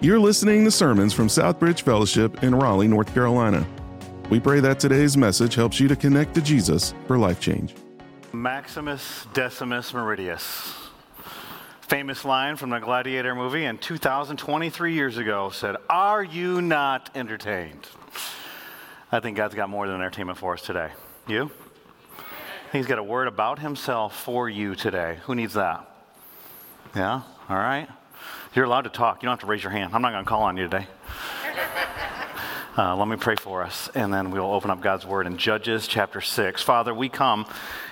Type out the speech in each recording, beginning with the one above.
You're listening to sermons from Southbridge Fellowship in Raleigh, North Carolina. We pray that today's message helps you to connect to Jesus for life change. Maximus Decimus Meridius. Famous line from the Gladiator movie in 2023 years ago said, Are you not entertained? I think God's got more than entertainment for us today. You? He's got a word about himself for you today. Who needs that? Yeah? All right. You're allowed to talk. You don't have to raise your hand. I'm not going to call on you today. Uh, let me pray for us, and then we'll open up God's word in Judges chapter 6. Father, we come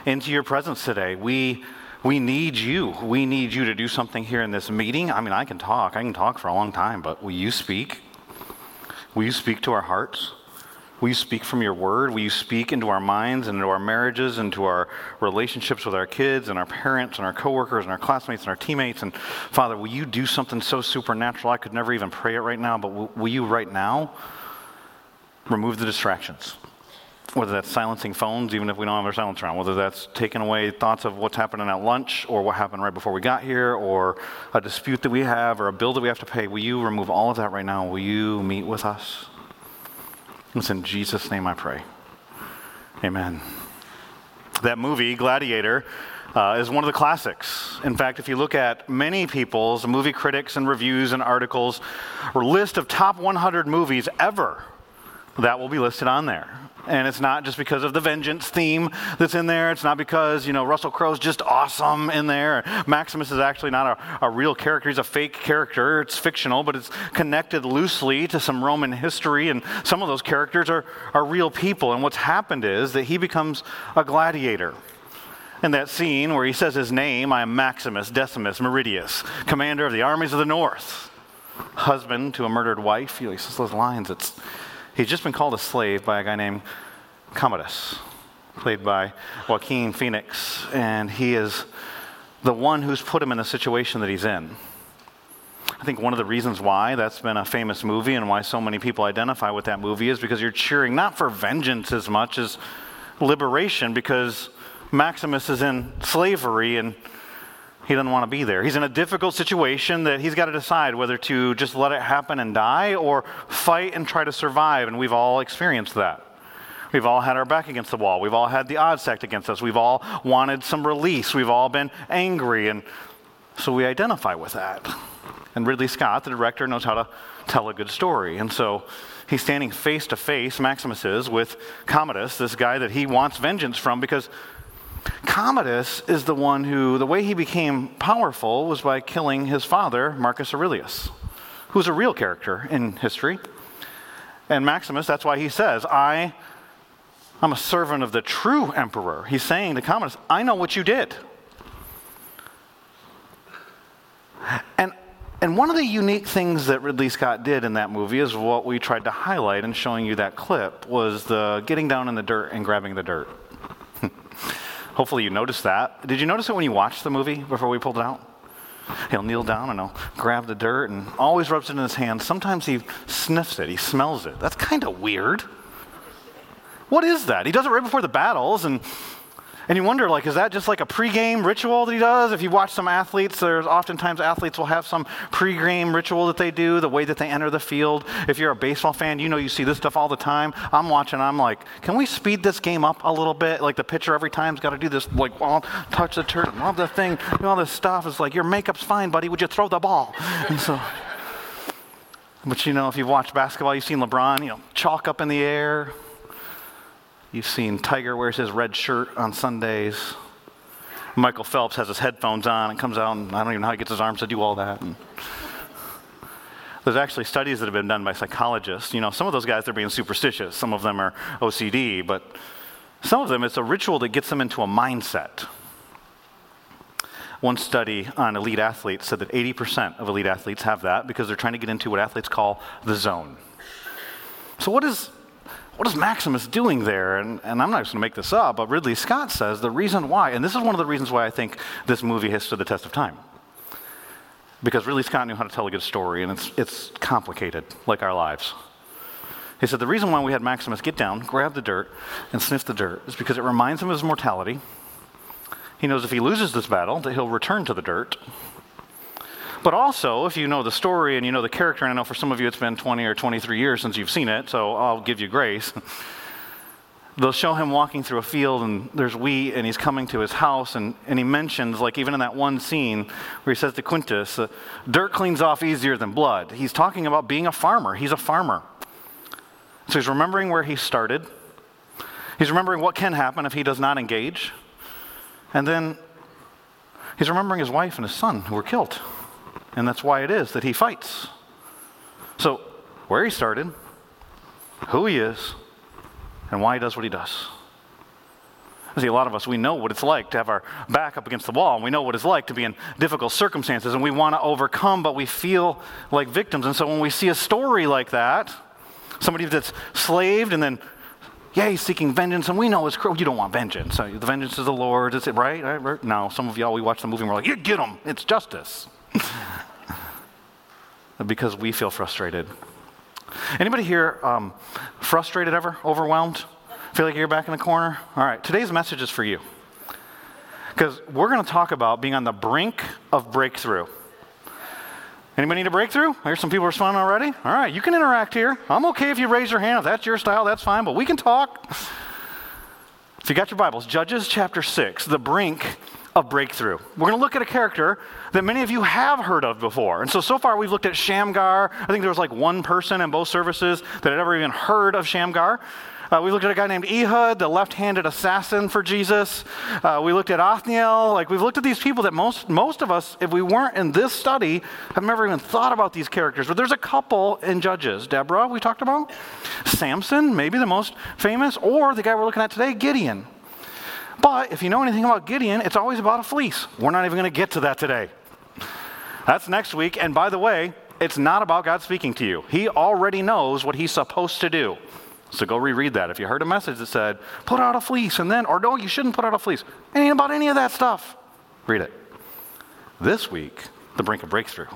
into your presence today. We, we need you. We need you to do something here in this meeting. I mean, I can talk. I can talk for a long time, but will you speak? Will you speak to our hearts? Will you speak from your word? Will you speak into our minds and into our marriages, and into our relationships with our kids and our parents and our coworkers and our classmates and our teammates? And Father, will you do something so supernatural? I could never even pray it right now, but will, will you right now? remove the distractions. Whether that's silencing phones, even if we don't have our silencer on, whether that's taking away thoughts of what's happening at lunch or what happened right before we got here or a dispute that we have or a bill that we have to pay, will you remove all of that right now? Will you meet with us? It's in Jesus' name I pray. Amen. That movie, Gladiator, uh, is one of the classics. In fact, if you look at many people's movie critics and reviews and articles or list of top 100 movies ever, that will be listed on there. And it's not just because of the vengeance theme that's in there. It's not because, you know, Russell Crowe's just awesome in there. Maximus is actually not a, a, real character. He's a fake character. It's fictional, but it's connected loosely to some Roman history. And some of those characters are, are real people. And what's happened is that he becomes a gladiator. In that scene where he says his name, I am Maximus Decimus Meridius, commander of the armies of the north, husband to a murdered wife. He says those lines. It's He's just been called a slave by a guy named Commodus, played by Joaquin Phoenix, and he is the one who's put him in the situation that he's in. I think one of the reasons why that's been a famous movie and why so many people identify with that movie is because you're cheering not for vengeance as much as liberation, because Maximus is in slavery and he doesn't want to be there. He's in a difficult situation that he's got to decide whether to just let it happen and die or fight and try to survive. And we've all experienced that. We've all had our back against the wall. We've all had the odds stacked against us. We've all wanted some release. We've all been angry. And so we identify with that. And Ridley Scott, the director, knows how to tell a good story. And so he's standing face to face, Maximus is, with Commodus, this guy that he wants vengeance from because Commodus is the one who, the way he became powerful was by killing his father, Marcus Aurelius, who's a real character in history. And Maximus, that's why he says, I, I'm a servant of the true emperor. He's saying to Commodus, I know what you did. And, and one of the unique things that Ridley Scott did in that movie is what we tried to highlight in showing you that clip was the getting down in the dirt and grabbing the dirt. Hopefully you noticed that. Did you notice it when you watched the movie before we pulled it out? He'll kneel down and he'll grab the dirt and always rubs it in his hand. Sometimes he sniffs it, he smells it. That's kind of weird. What is that? He does it right before the battles and and you wonder, like, is that just like a pregame ritual that he does? If you watch some athletes, there's oftentimes athletes will have some pregame ritual that they do, the way that they enter the field. If you're a baseball fan, you know you see this stuff all the time. I'm watching, I'm like, can we speed this game up a little bit? Like the pitcher every time's got to do this, like, well, touch the turn, love the thing, all this stuff. It's like, your makeup's fine, buddy. Would you throw the ball? And so. But you know, if you've watched basketball, you've seen LeBron, you know, chalk up in the air, You've seen Tiger wears his red shirt on Sundays. Michael Phelps has his headphones on and comes out, and I don't even know how he gets his arms to do all that. And there's actually studies that have been done by psychologists. You know, some of those guys, they're being superstitious. Some of them are OCD, but some of them, it's a ritual that gets them into a mindset. One study on elite athletes said that 80% of elite athletes have that because they're trying to get into what athletes call the zone. So, what is what is Maximus doing there? And, and I'm not just going to make this up, but Ridley Scott says the reason why, and this is one of the reasons why I think this movie has stood the test of time. Because Ridley Scott knew how to tell a good story, and it's, it's complicated, like our lives. He said the reason why we had Maximus get down, grab the dirt, and sniff the dirt is because it reminds him of his mortality. He knows if he loses this battle, that he'll return to the dirt. But also, if you know the story and you know the character, and I know for some of you it's been 20 or 23 years since you've seen it, so I'll give you grace. They'll show him walking through a field and there's wheat and he's coming to his house and, and he mentions, like even in that one scene where he says to Quintus, uh, dirt cleans off easier than blood. He's talking about being a farmer. He's a farmer. So he's remembering where he started. He's remembering what can happen if he does not engage. And then he's remembering his wife and his son who were killed. And that's why it is that he fights. So, where he started, who he is, and why he does what he does. See, a lot of us, we know what it's like to have our back up against the wall, and we know what it's like to be in difficult circumstances, and we want to overcome, but we feel like victims. And so when we see a story like that, somebody that's slaved and then, yeah, he's seeking vengeance, and we know it's cruel. You don't want vengeance. The vengeance is the Lord. Is it right? right? No, some of y'all, we watch the movie and we're like, you get him. It's justice. because we feel frustrated. Anybody here um, frustrated ever? Overwhelmed? Feel like you're back in the corner? All right, today's message is for you. Because we're going to talk about being on the brink of breakthrough. Anybody need a breakthrough? I hear some people are responding already. All right, you can interact here. I'm okay if you raise your hand. If that's your style, that's fine, but we can talk. If you got your Bibles, Judges chapter 6, the brink of breakthrough. We're going to look at a character that many of you have heard of before. And so, so far we've looked at Shamgar. I think there was like one person in both services that had ever even heard of Shamgar. Uh, we looked at a guy named Ehud, the left handed assassin for Jesus. Uh, we looked at Othniel. Like, we've looked at these people that most, most of us, if we weren't in this study, have never even thought about these characters. But there's a couple in Judges. Deborah, we talked about. Samson, maybe the most famous, or the guy we're looking at today, Gideon. But if you know anything about Gideon, it's always about a fleece. We're not even going to get to that today. That's next week. And by the way, it's not about God speaking to you. He already knows what he's supposed to do. So go reread that. If you heard a message that said, put out a fleece, and then, or no, you shouldn't put out a fleece. It ain't about any of that stuff. Read it. This week, the brink of breakthrough.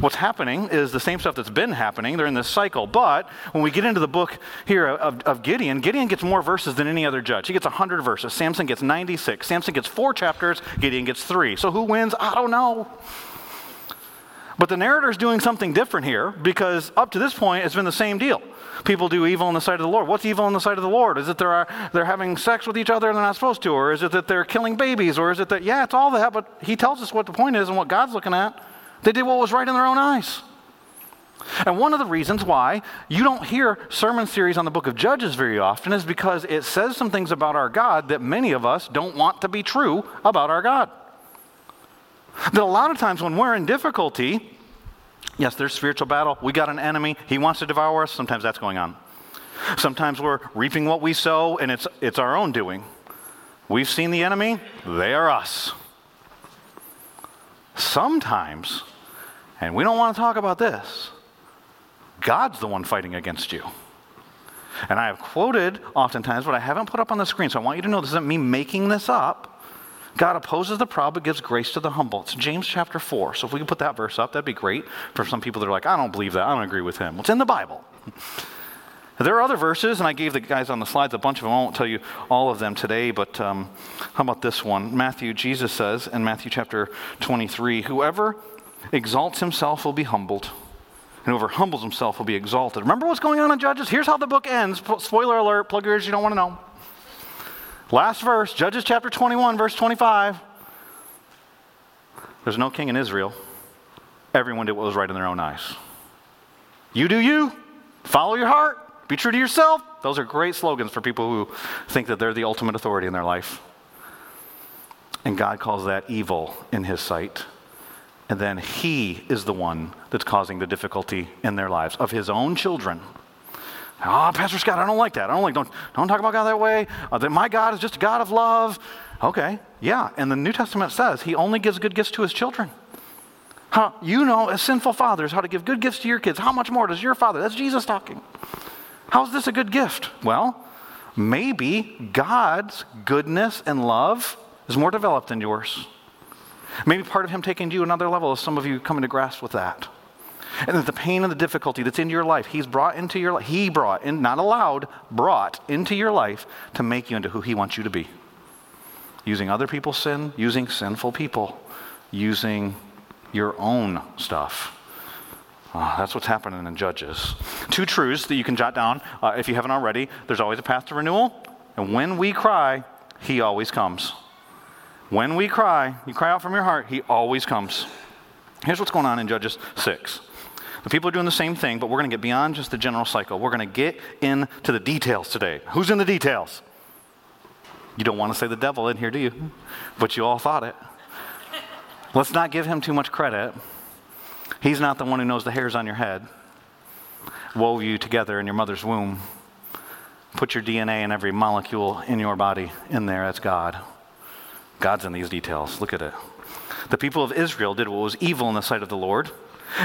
What's happening is the same stuff that's been happening. They're in this cycle. But when we get into the book here of, of Gideon, Gideon gets more verses than any other judge. He gets 100 verses. Samson gets 96. Samson gets four chapters. Gideon gets three. So who wins? I don't know. But the narrator is doing something different here because up to this point, it's been the same deal. People do evil in the sight of the Lord. What's evil in the sight of the Lord? Is it they're, uh, they're having sex with each other and they're not supposed to? Or is it that they're killing babies? Or is it that, yeah, it's all that, but he tells us what the point is and what God's looking at. They did what was right in their own eyes. And one of the reasons why you don't hear sermon series on the book of Judges very often is because it says some things about our God that many of us don't want to be true about our God. That a lot of times when we're in difficulty, yes, there's spiritual battle. We got an enemy. He wants to devour us. Sometimes that's going on. Sometimes we're reaping what we sow, and it's, it's our own doing. We've seen the enemy, they are us. Sometimes, and we don't want to talk about this, God's the one fighting against you. And I have quoted oftentimes, but I haven't put up on the screen, so I want you to know this isn't me making this up. God opposes the proud but gives grace to the humble. It's James chapter 4. So if we could put that verse up, that'd be great for some people that are like, I don't believe that. I don't agree with him. Well, it's in the Bible. There are other verses, and I gave the guys on the slides a bunch of them. I won't tell you all of them today, but um, how about this one? Matthew, Jesus says in Matthew chapter 23 Whoever exalts himself will be humbled, and whoever humbles himself will be exalted. Remember what's going on in Judges? Here's how the book ends. Spoiler alert, plug ears, you don't want to know. Last verse, Judges chapter 21, verse 25. There's no king in Israel. Everyone did what was right in their own eyes. You do you. Follow your heart. Be true to yourself. Those are great slogans for people who think that they're the ultimate authority in their life. And God calls that evil in his sight. And then he is the one that's causing the difficulty in their lives of his own children. Oh, Pastor Scott, I don't like that. I don't like, don't, don't talk about God that way. Uh, that my God is just a God of love. Okay, yeah. And the New Testament says he only gives good gifts to his children. Huh, you know, as sinful fathers, how to give good gifts to your kids. How much more does your father? That's Jesus talking. How's this a good gift? Well, maybe God's goodness and love is more developed than yours. Maybe part of him taking you another level is some of you coming to grasp with that. And that the pain and the difficulty that's in your life, He's brought into your life, He brought, in, not allowed, brought into your life to make you into who He wants you to be. Using other people's sin, using sinful people, using your own stuff. Oh, that's what's happening in Judges. Two truths that you can jot down uh, if you haven't already. There's always a path to renewal, and when we cry, He always comes. When we cry, you cry out from your heart, He always comes. Here's what's going on in Judges 6. The people are doing the same thing, but we're going to get beyond just the general cycle. We're going to get into the details today. Who's in the details? You don't want to say the devil in here, do you? But you all thought it. Let's not give him too much credit. He's not the one who knows the hairs on your head. Wove you together in your mother's womb. Put your DNA and every molecule in your body in there. That's God. God's in these details. Look at it. The people of Israel did what was evil in the sight of the Lord,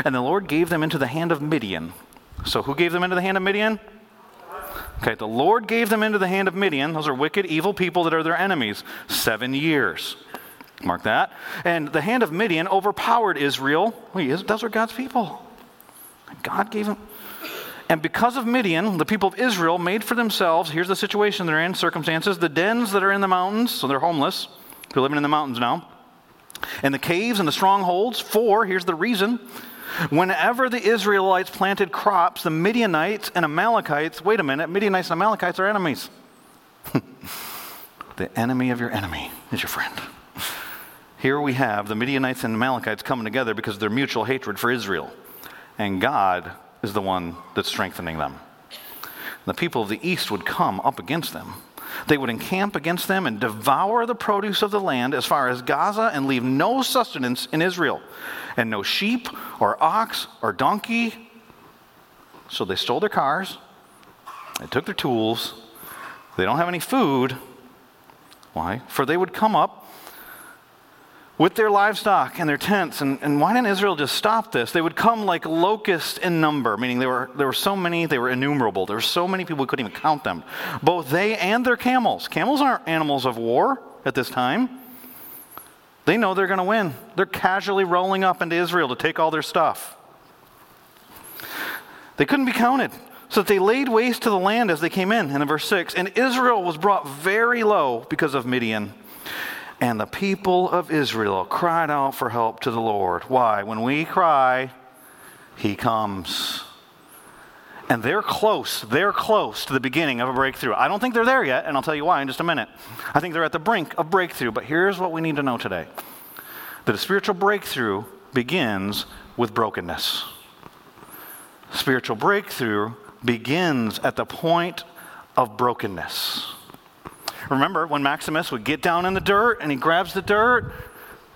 and the Lord gave them into the hand of Midian. So, who gave them into the hand of Midian? Okay, the Lord gave them into the hand of Midian. Those are wicked, evil people that are their enemies. Seven years. Mark that. And the hand of Midian overpowered Israel. Wait, Those are God's people. God gave them. And because of Midian, the people of Israel made for themselves, here's the situation they're in, circumstances, the dens that are in the mountains, so they're homeless, they're living in the mountains now, and the caves and the strongholds. For, here's the reason, whenever the Israelites planted crops, the Midianites and Amalekites, wait a minute, Midianites and Amalekites are enemies. the enemy of your enemy is your friend. Here we have the Midianites and the Amalekites coming together because of their mutual hatred for Israel. And God is the one that's strengthening them. The people of the east would come up against them. They would encamp against them and devour the produce of the land as far as Gaza and leave no sustenance in Israel, and no sheep or ox or donkey. So they stole their cars, they took their tools, they don't have any food. Why? For they would come up with their livestock and their tents. And, and why didn't Israel just stop this? They would come like locusts in number, meaning there were, there were so many, they were innumerable. There were so many people we couldn't even count them. Both they and their camels. Camels aren't animals of war at this time. They know they're going to win. They're casually rolling up into Israel to take all their stuff. They couldn't be counted. So that they laid waste to the land as they came in, in verse 6. And Israel was brought very low because of Midian. And the people of Israel cried out for help to the Lord. Why? When we cry, He comes. And they're close, they're close to the beginning of a breakthrough. I don't think they're there yet, and I'll tell you why in just a minute. I think they're at the brink of breakthrough, but here's what we need to know today that a spiritual breakthrough begins with brokenness. Spiritual breakthrough begins at the point of brokenness. Remember when Maximus would get down in the dirt and he grabs the dirt?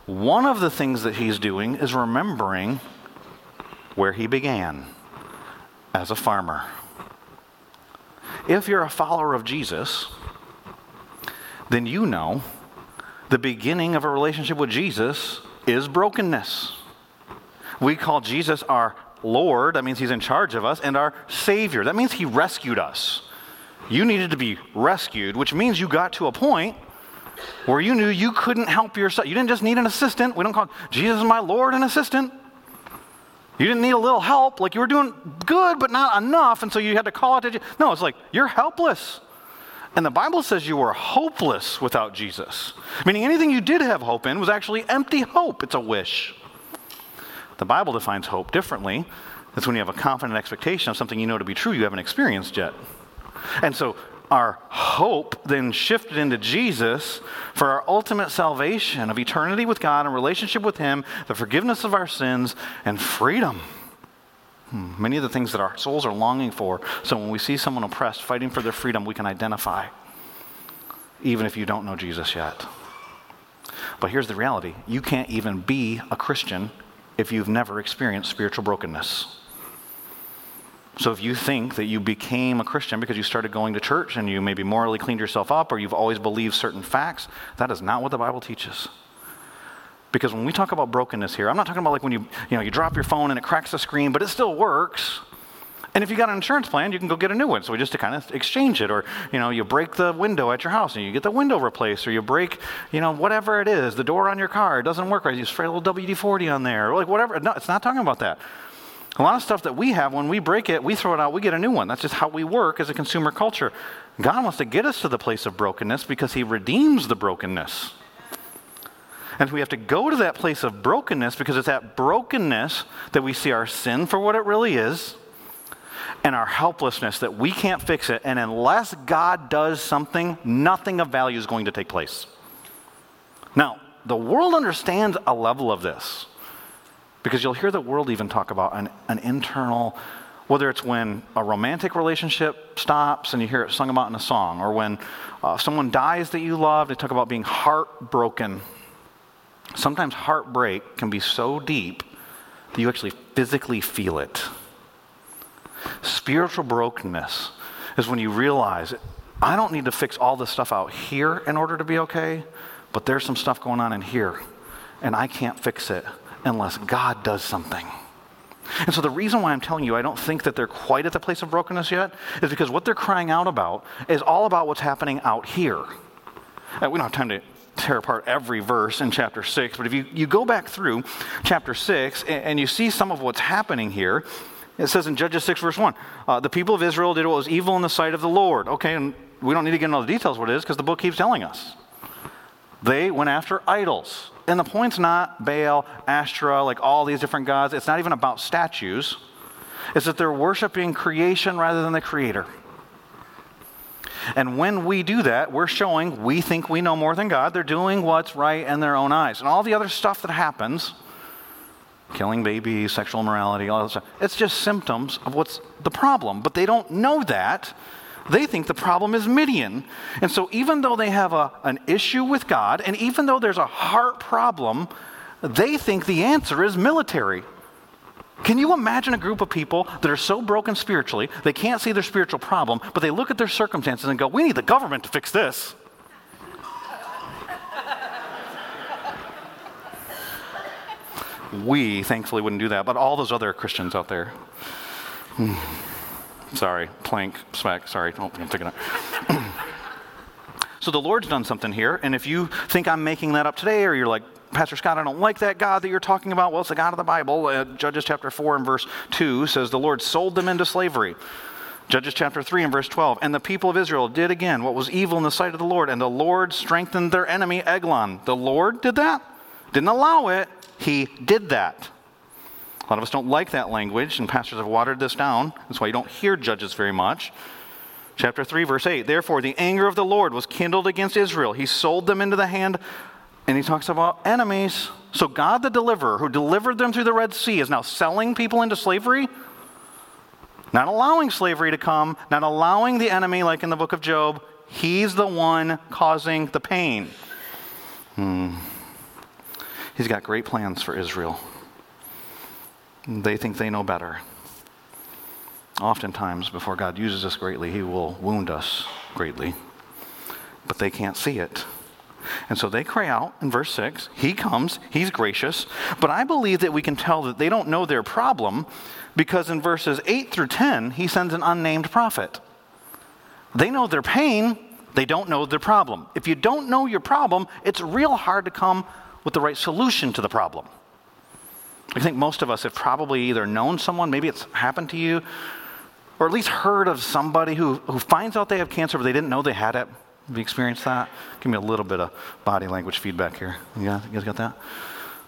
One of the things that he's doing is remembering where he began as a farmer. If you're a follower of Jesus, then you know the beginning of a relationship with Jesus is brokenness. We call Jesus our Lord, that means he's in charge of us, and our Savior. That means he rescued us. You needed to be rescued, which means you got to a point where you knew you couldn't help yourself. You didn't just need an assistant. We don't call Jesus my Lord an assistant. You didn't need a little help. Like you were doing good, but not enough. And so you had to call out to Jesus. No, it's like you're helpless. And the Bible says you were hopeless without Jesus. Meaning anything you did have hope in was actually empty hope. It's a wish. The Bible defines hope differently. It's when you have a confident expectation of something you know to be true you haven't experienced yet. And so our hope then shifted into Jesus for our ultimate salvation of eternity with God and relationship with Him, the forgiveness of our sins, and freedom. Hmm, many of the things that our souls are longing for. So when we see someone oppressed, fighting for their freedom, we can identify, even if you don't know Jesus yet. But here's the reality you can't even be a Christian if you've never experienced spiritual brokenness. So if you think that you became a Christian because you started going to church and you maybe morally cleaned yourself up or you've always believed certain facts, that is not what the Bible teaches. Because when we talk about brokenness here, I'm not talking about like when you, you know, you drop your phone and it cracks the screen, but it still works. And if you got an insurance plan, you can go get a new one. So we just to kind of exchange it, or you know, you break the window at your house and you get the window replaced, or you break, you know, whatever it is, the door on your car doesn't work right. You spray a little WD-40 on there, or like whatever. No, it's not talking about that. A lot of stuff that we have, when we break it, we throw it out, we get a new one. That's just how we work as a consumer culture. God wants to get us to the place of brokenness because He redeems the brokenness. And we have to go to that place of brokenness because it's that brokenness that we see our sin for what it really is and our helplessness that we can't fix it. And unless God does something, nothing of value is going to take place. Now, the world understands a level of this because you'll hear the world even talk about an, an internal, whether it's when a romantic relationship stops and you hear it sung about in a song, or when uh, someone dies that you love, they talk about being heartbroken. Sometimes heartbreak can be so deep that you actually physically feel it. Spiritual brokenness is when you realize I don't need to fix all this stuff out here in order to be okay, but there's some stuff going on in here, and I can't fix it unless God does something. And so the reason why I'm telling you I don't think that they're quite at the place of brokenness yet is because what they're crying out about is all about what's happening out here. Uh, we don't have time to tear apart every verse in chapter 6, but if you, you go back through chapter 6 and, and you see some of what's happening here, it says in Judges 6, verse 1, uh, the people of Israel did what was evil in the sight of the Lord. Okay, and we don't need to get into all the details what it is because the book keeps telling us. They went after idols. And the point's not Baal, Ashtoreth, like all these different gods. It's not even about statues. It's that they're worshiping creation rather than the creator. And when we do that, we're showing we think we know more than God. They're doing what's right in their own eyes. And all the other stuff that happens killing babies, sexual immorality, all that stuff it's just symptoms of what's the problem. But they don't know that. They think the problem is Midian. And so, even though they have a, an issue with God, and even though there's a heart problem, they think the answer is military. Can you imagine a group of people that are so broken spiritually, they can't see their spiritual problem, but they look at their circumstances and go, We need the government to fix this? we, thankfully, wouldn't do that, but all those other Christians out there. Hmm. Sorry, plank, smack, sorry, oh, I'm taking it. so the Lord's done something here, and if you think I'm making that up today, or you're like, Pastor Scott, I don't like that God that you're talking about. Well, it's the God of the Bible. Uh, Judges chapter 4 and verse 2 says the Lord sold them into slavery. Judges chapter 3 and verse 12. And the people of Israel did again what was evil in the sight of the Lord, and the Lord strengthened their enemy, Eglon. The Lord did that? Didn't allow it, He did that. A lot of us don't like that language, and pastors have watered this down. That's why you don't hear Judges very much. Chapter 3, verse 8 Therefore, the anger of the Lord was kindled against Israel. He sold them into the hand, and he talks about enemies. So, God the deliverer, who delivered them through the Red Sea, is now selling people into slavery, not allowing slavery to come, not allowing the enemy, like in the book of Job. He's the one causing the pain. Hmm. He's got great plans for Israel. They think they know better. Oftentimes, before God uses us greatly, He will wound us greatly, but they can't see it. And so they cry out in verse 6. He comes, he's gracious. But I believe that we can tell that they don't know their problem because in verses 8 through 10, he sends an unnamed prophet. They know their pain, they don't know their problem. If you don't know your problem, it's real hard to come with the right solution to the problem. I think most of us have probably either known someone, maybe it's happened to you, or at least heard of somebody who, who finds out they have cancer but they didn't know they had it. Have you experienced that? Give me a little bit of body language feedback here. Yeah, you guys got that?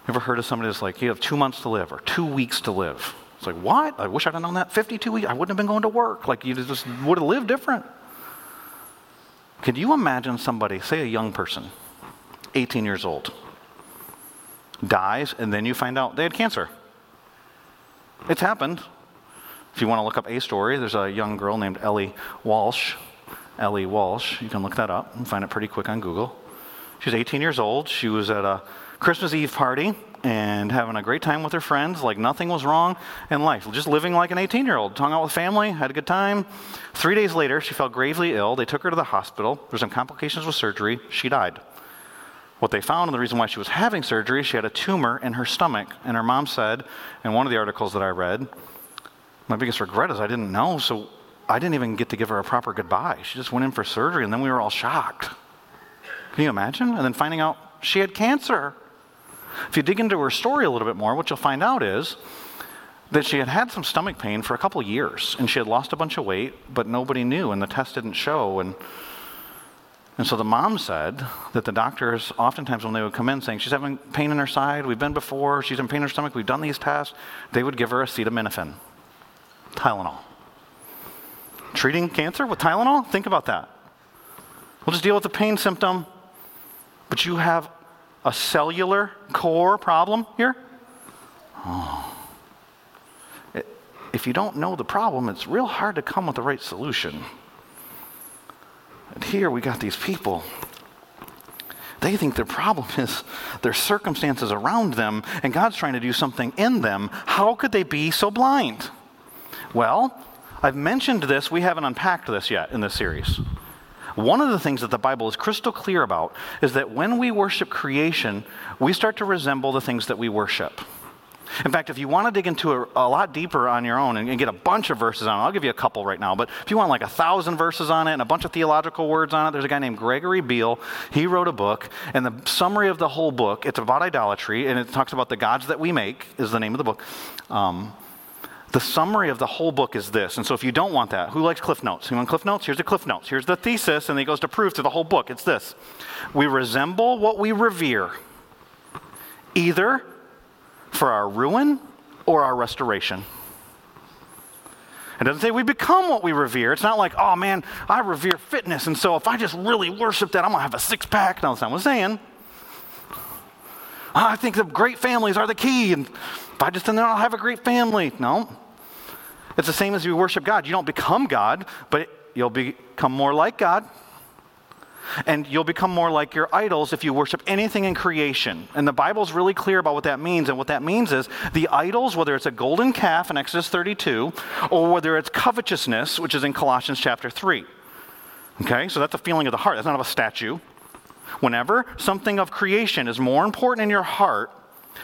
Ever heard of somebody that's like, you have two months to live or two weeks to live? It's like, what? I wish I'd have known that 52 weeks. I wouldn't have been going to work. Like, you just would have lived different. Could you imagine somebody, say a young person, 18 years old, dies, and then you find out they had cancer. It's happened. If you want to look up a story, there's a young girl named Ellie Walsh. Ellie Walsh. You can look that up and find it pretty quick on Google. She's 18 years old. She was at a Christmas Eve party and having a great time with her friends, like nothing was wrong in life. Just living like an 18 year old. Hung out with family, had a good time. Three days later, she fell gravely ill. They took her to the hospital. There's some complications with surgery. She died. What they found, and the reason why she was having surgery, she had a tumor in her stomach. And her mom said, in one of the articles that I read, my biggest regret is I didn't know, so I didn't even get to give her a proper goodbye. She just went in for surgery, and then we were all shocked. Can you imagine? And then finding out she had cancer. If you dig into her story a little bit more, what you'll find out is that she had had some stomach pain for a couple years, and she had lost a bunch of weight, but nobody knew, and the test didn't show. And And so the mom said that the doctors, oftentimes when they would come in saying, she's having pain in her side, we've been before, she's in pain in her stomach, we've done these tests, they would give her acetaminophen, Tylenol. Treating cancer with Tylenol? Think about that. We'll just deal with the pain symptom, but you have a cellular core problem here? Oh. If you don't know the problem, it's real hard to come with the right solution. And here we got these people. They think their problem is their circumstances around them, and God's trying to do something in them. How could they be so blind? Well, I've mentioned this, we haven't unpacked this yet in this series. One of the things that the Bible is crystal clear about is that when we worship creation, we start to resemble the things that we worship. In fact, if you want to dig into a, a lot deeper on your own and, and, get a bunch of verses on it, I'll give you a couple right now, but if you want like a thousand verses on it and a bunch of theological words on it, there's a guy named Gregory Beale. He wrote a book, and the summary of the whole book, it's about idolatry, and it talks about the gods that we make, is the name of the book. Um, the summary of the whole book is this. And so if you don't want that, who likes Cliff Notes? You want Cliff Notes? Here's the Cliff Notes. Here's the thesis, and he goes to proof to the whole book. It's this We resemble what we revere, either for our ruin or our restoration. It doesn't say we become what we revere. It's not like, oh man, I revere fitness, and so if I just really worship that, I'm to have a six pack. No, that's not what I'm saying. Ah, I think the great families are the key, and if I just then I'll have a great family. No. It's the same as you worship God. You don't become God, but you'll become more like God. And you'll become more like your idols if you worship anything in creation. And the Bible's really clear about what that means. And what that means is the idols, whether it's a golden calf in Exodus 32, or whether it's covetousness, which is in Colossians chapter 3. Okay, so that's a feeling of the heart. That's not of a statue. Whenever something of creation is more important in your heart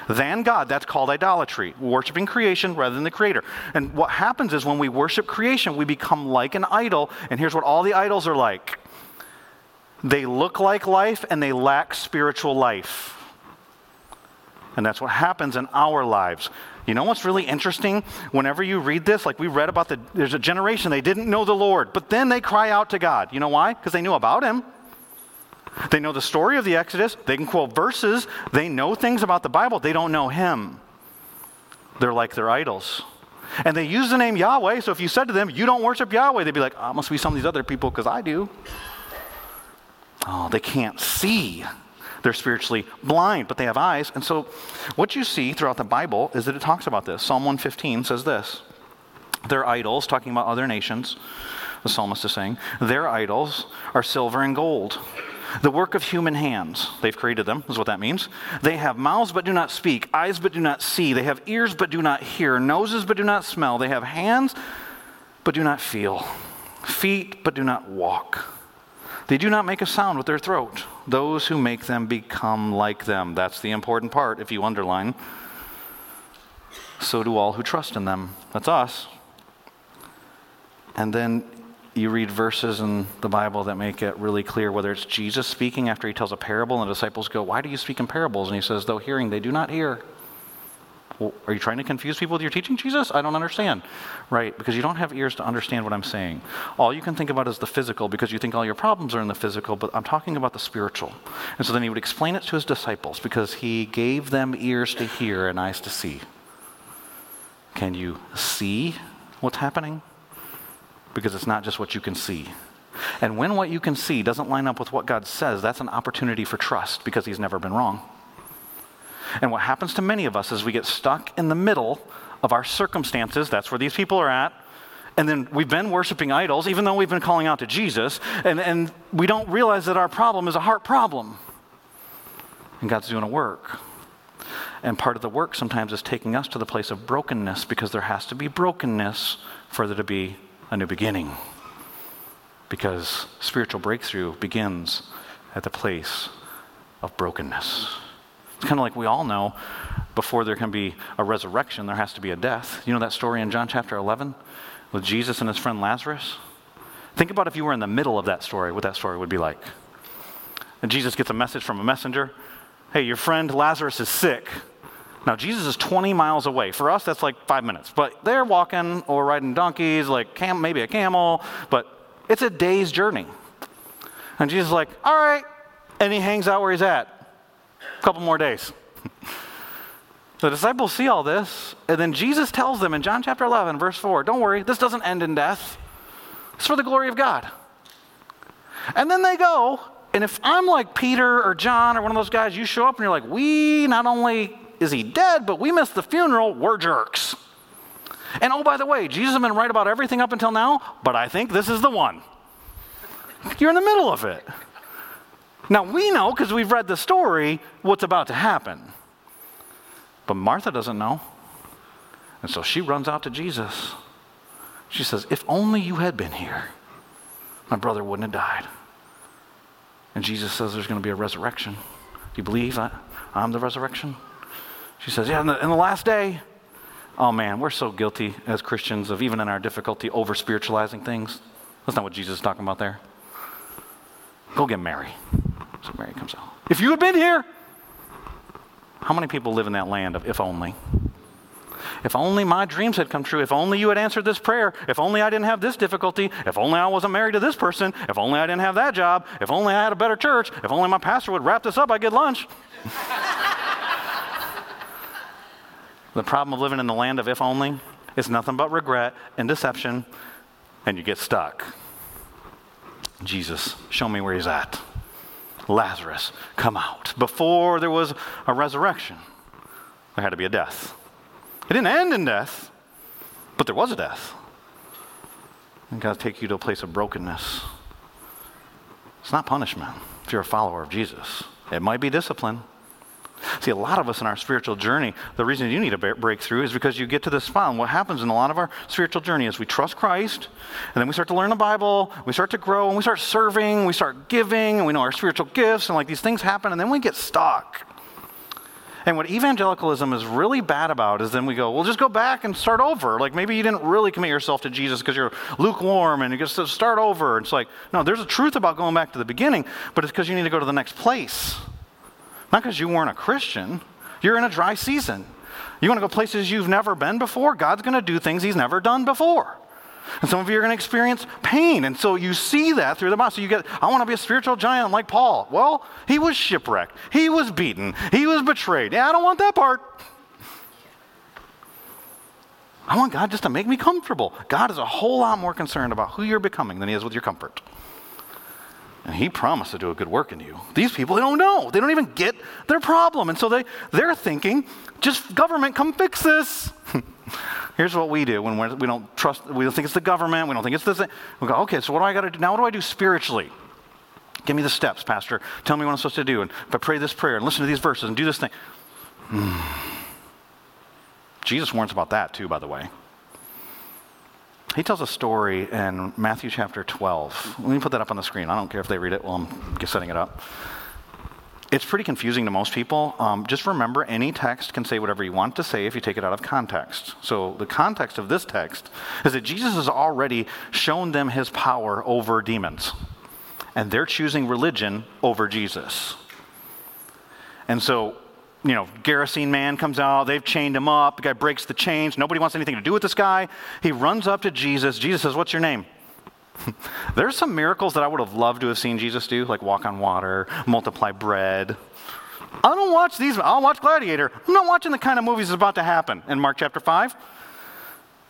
than God, that's called idolatry, worshiping creation rather than the creator. And what happens is when we worship creation, we become like an idol. And here's what all the idols are like they look like life and they lack spiritual life. And that's what happens in our lives. You know what's really interesting? Whenever you read this, like we read about the, there's a generation, they didn't know the Lord, but then they cry out to God. You know why? Because they knew about Him. They know the story of the Exodus, they can quote verses, they know things about the Bible, they don't know Him. They're like their idols. And they use the name Yahweh, so if you said to them, You don't worship Yahweh, they'd be like, oh, must be some of these other people because I do. Oh, they can't see. They're spiritually blind, but they have eyes. And so, what you see throughout the Bible is that it talks about this. Psalm 115 says this Their idols, talking about other nations, the psalmist is saying, their idols are silver and gold. The work of human hands. They've created them, is what that means. They have mouths but do not speak, eyes but do not see. They have ears but do not hear, noses but do not smell. They have hands but do not feel, feet but do not walk. They do not make a sound with their throat. Those who make them become like them. That's the important part if you underline. So do all who trust in them. That's us. And then you read verses in the Bible that make it really clear whether it's Jesus speaking after he tells a parable and the disciples go, Why do you speak in parables? And he says, Though hearing, they do not hear. Well, are you trying to confuse people with your teaching, Jesus? I don't understand. Right, because you don't have ears to understand what I'm saying. All you can think about is the physical because you think all your problems are in the physical, but I'm talking about the spiritual. And so then he would explain it to his disciples because he gave them ears to hear and eyes to see. Can you see what's happening? Because it's not just what you can see. And when what you can see doesn't line up with what God says, that's an opportunity for trust because he's never been wrong. And what happens to many of us is we get stuck in the middle of our circumstances. That's where these people are at. And then we've been worshiping idols, even though we've been calling out to Jesus. And, and we don't realize that our problem is a heart problem. And God's doing a work. And part of the work sometimes is taking us to the place of brokenness because there has to be brokenness for there to be a new beginning. Because spiritual breakthrough begins at the place of brokenness. Kind of like we all know before there can be a resurrection, there has to be a death. You know that story in John chapter 11 with Jesus and his friend Lazarus? Think about if you were in the middle of that story, what that story would be like. And Jesus gets a message from a messenger Hey, your friend Lazarus is sick. Now, Jesus is 20 miles away. For us, that's like five minutes. But they're walking or riding donkeys, like cam- maybe a camel, but it's a day's journey. And Jesus is like, all right. And he hangs out where he's at. A couple more days. the disciples see all this, and then Jesus tells them in John chapter 11, verse 4, don't worry, this doesn't end in death. It's for the glory of God. And then they go, and if I'm like Peter or John or one of those guys, you show up and you're like, we not only is he dead, but we missed the funeral, we're jerks. And oh, by the way, Jesus has been right about everything up until now, but I think this is the one. You're in the middle of it. Now, we know because we've read the story what's about to happen. But Martha doesn't know. And so she runs out to Jesus. She says, If only you had been here, my brother wouldn't have died. And Jesus says there's going to be a resurrection. Do you believe I, am the resurrection? She says, Yeah, in the, in the last day. Oh man, we're so guilty as Christians of even in our difficulty over spiritualizing things. That's not what Jesus is talking about there. Go get Mary. So Mary comes out. If you had been here, how many people live in that land of if only? If only my dreams had come true. If only you had answered this prayer. If only I didn't have this difficulty. If only I wasn't married to this person. If only I didn't have that job. If only I had a better church. If only my pastor would wrap this up, I'd get lunch. the problem of living in the land of if only is nothing but regret and deception, and you get stuck. Jesus, show me where he's at. Lazarus, come out. Before there was a resurrection, there had to be a death. It didn't end in death, but there was a death. And God take you to a place of brokenness. It's not punishment if you're a follower of Jesus. It might be discipline. See, a lot of us in our spiritual journey, the reason you need a breakthrough is because you get to this spot. And what happens in a lot of our spiritual journey is we trust Christ, and then we start to learn the Bible, we start to grow, and we start serving, we start giving, and we know our spiritual gifts, and like these things happen, and then we get stuck. And what evangelicalism is really bad about is then we go, well, just go back and start over. Like maybe you didn't really commit yourself to Jesus because you're lukewarm and you just start over. It's like, no, there's a truth about going back to the beginning, but it's because you need to go to the next place. Not because you weren't a Christian. You're in a dry season. You want to go places you've never been before? God's going to do things he's never done before. And some of you are going to experience pain. And so you see that through the Bible. So you get, I want to be a spiritual giant like Paul. Well, he was shipwrecked. He was beaten. He was betrayed. Yeah, I don't want that part. I want God just to make me comfortable. God is a whole lot more concerned about who you're becoming than he is with your comfort. And he promised to do a good work in you. These people, they don't know. They don't even get their problem. And so they, they're thinking, just government, come fix this. Here's what we do when we're, we don't trust, we don't think it's the government, we don't think it's this. We go, okay, so what do I got to do? Now, what do I do spiritually? Give me the steps, Pastor. Tell me what I'm supposed to do. And if I pray this prayer and listen to these verses and do this thing. Hmm. Jesus warns about that too, by the way. He tells a story in Matthew chapter 12. Let me put that up on the screen. I don't care if they read it while I'm setting it up. It's pretty confusing to most people. Um, just remember, any text can say whatever you want to say if you take it out of context. So, the context of this text is that Jesus has already shown them his power over demons, and they're choosing religion over Jesus. And so, you know, Gerasene man comes out, they've chained him up, the guy breaks the chains, nobody wants anything to do with this guy. He runs up to Jesus. Jesus says, What's your name? There's some miracles that I would have loved to have seen Jesus do, like walk on water, multiply bread. I don't watch these. I'll watch Gladiator. I'm not watching the kind of movies that's about to happen in Mark chapter 5.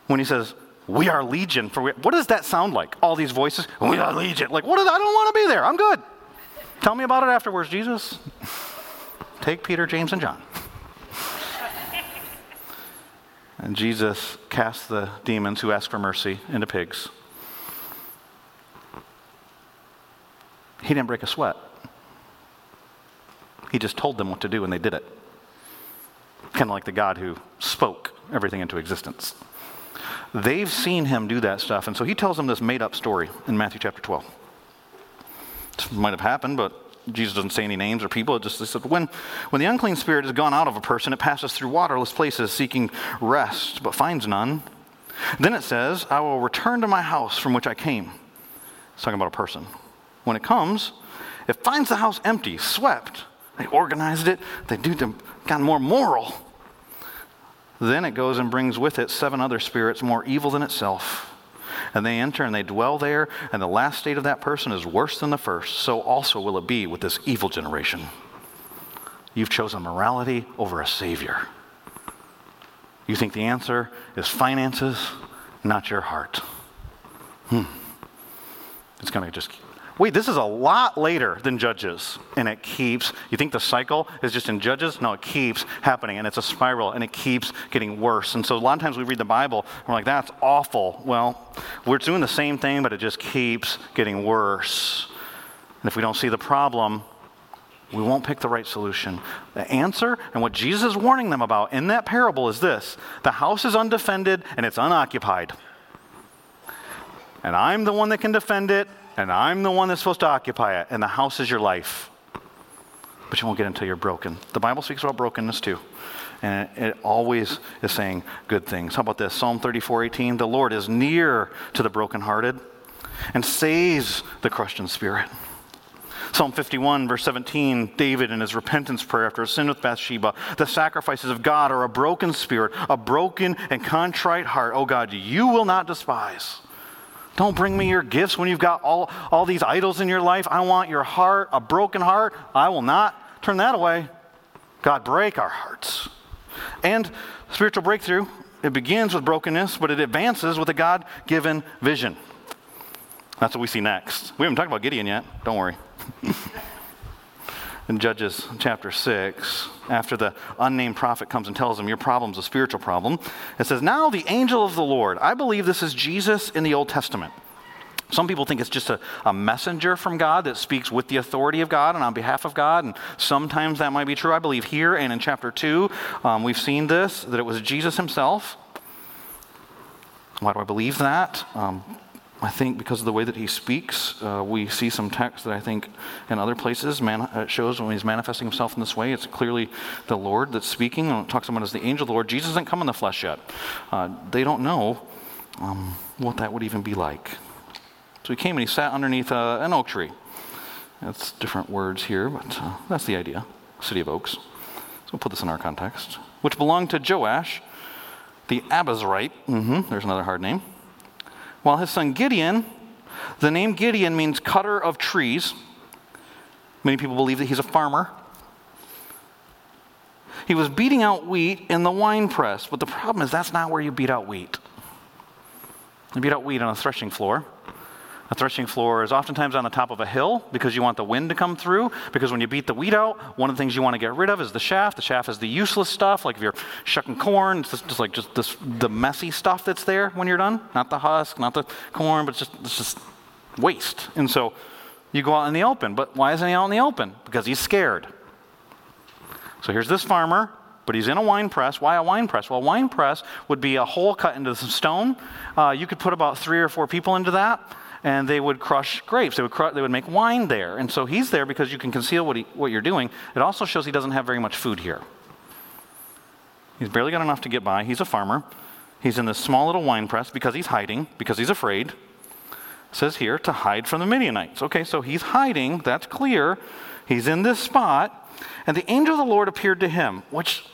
When he says, We are legion. For what does that sound like? All these voices, We are legion. Like, what is, I don't want to be there. I'm good. Tell me about it afterwards, Jesus. Take Peter, James, and John. and Jesus cast the demons who asked for mercy into pigs. He didn't break a sweat. He just told them what to do and they did it. Kind of like the God who spoke everything into existence. They've seen him do that stuff, and so he tells them this made up story in Matthew chapter 12. This might have happened, but Jesus doesn't say any names or people. It just says when, when the unclean spirit has gone out of a person, it passes through waterless places seeking rest, but finds none. Then it says, I will return to my house from which I came. It's talking about a person. When it comes, it finds the house empty, swept. They organized it, they do them, got more moral. Then it goes and brings with it seven other spirits more evil than itself. And they enter and they dwell there, and the last state of that person is worse than the first, so also will it be with this evil generation. You've chosen morality over a Savior. You think the answer is finances, not your heart. Hmm. It's going to just Wait, this is a lot later than Judges. And it keeps, you think the cycle is just in Judges? No, it keeps happening. And it's a spiral and it keeps getting worse. And so a lot of times we read the Bible, and we're like, that's awful. Well, we're doing the same thing, but it just keeps getting worse. And if we don't see the problem, we won't pick the right solution. The answer and what Jesus is warning them about in that parable is this the house is undefended and it's unoccupied. And I'm the one that can defend it, and I'm the one that's supposed to occupy it, and the house is your life. But you won't get until you're broken. The Bible speaks about brokenness too. And it, it always is saying good things. How about this? Psalm 34 18. The Lord is near to the brokenhearted and saves the crushed in spirit. Psalm 51, verse 17, David in his repentance prayer after a sin with Bathsheba, the sacrifices of God are a broken spirit, a broken and contrite heart. Oh God, you will not despise. Don't bring me your gifts when you've got all, all these idols in your life. I want your heart, a broken heart. I will not turn that away. God, break our hearts. And spiritual breakthrough, it begins with brokenness, but it advances with a God given vision. That's what we see next. We haven't talked about Gideon yet. Don't worry. in Judges chapter 6, after the unnamed prophet comes and tells him, Your problem's a spiritual problem, it says, Now the angel of the Lord, I believe this is Jesus in the Old Testament. Some people think it's just a, a, messenger from God that speaks with the authority of God and on behalf of God, and sometimes that might be true. I believe here and in chapter 2, um, we've seen this, that it was Jesus himself. Why do I believe that? Um, I think because of the way that he speaks, uh, we see some text that I think in other places man, uh, shows when he's manifesting himself in this way, it's clearly the Lord that's speaking. And it talks about as the angel of the Lord. Jesus hasn't come in the flesh yet. Uh, they don't know um, what that would even be like. So he came and he sat underneath uh, an oak tree. That's different words here, but uh, that's the idea. City of Oaks. So we'll put this in our context. Which belonged to Joash, the Abiezrite. Mm-hmm, there's another hard name while his son Gideon, the name Gideon means cutter of trees. Many people believe that he's a farmer. He was beating out wheat in the wine press, but the problem is that's not where you beat out wheat. You beat out wheat on a threshing floor. A threshing floor is oftentimes on the top of a hill because you want the wind to come through. Because when you beat the wheat out, one of the things you want to get rid of is the chaff. The chaff is the useless stuff, like if you're shucking corn, it's just, just like just this, the messy stuff that's there when you're done. Not the husk, not the corn, but it's just, it's just waste. And so you go out in the open. But why isn't he out in the open? Because he's scared. So here's this farmer but he's in a wine press. Why a wine press? Well, a wine press would be a hole cut into some stone. Uh, you could put about three or four people into that and they would crush grapes. They would, they would make wine there. And so he's there because you can conceal what, he, what you're doing. It also shows he doesn't have very much food here. He's barely got enough to get by. He's a farmer. He's in this small little wine press because he's hiding, because he's afraid. It says here to hide from the Midianites. Okay, so he's hiding. That's clear. He's in this spot. And the angel of the Lord appeared to him, which,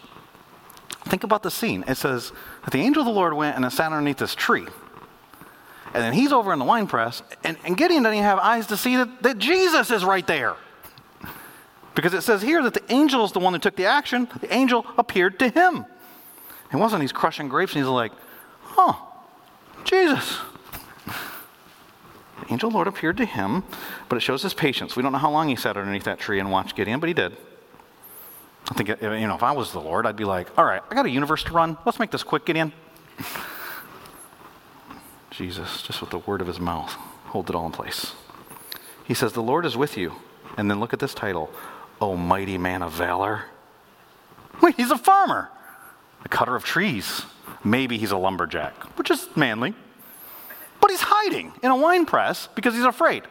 think about the scene. It says that the angel of the Lord went and sat underneath this tree. And then he's over in the wine press, and, and Gideon doesn't even have eyes to see that, that Jesus is right there. Because it says here that the angel is the one that took the action. The angel appeared to him. It wasn't he's crushing grapes and he's like, huh, Jesus. The angel Lord appeared to him, but it shows his patience. We don't know how long he sat underneath that tree and watched Gideon, but he did. I think, you know, if I was the Lord, I'd be like, all right, I got a universe to run. Let's make this quick, Gideon. Jesus, just with the word of his mouth, hold it all in place. He says, The Lord is with you. And then look at this title, O mighty man of valor. Wait, he's a farmer, a cutter of trees. Maybe he's a lumberjack, which is manly. But he's hiding in a wine press because he's afraid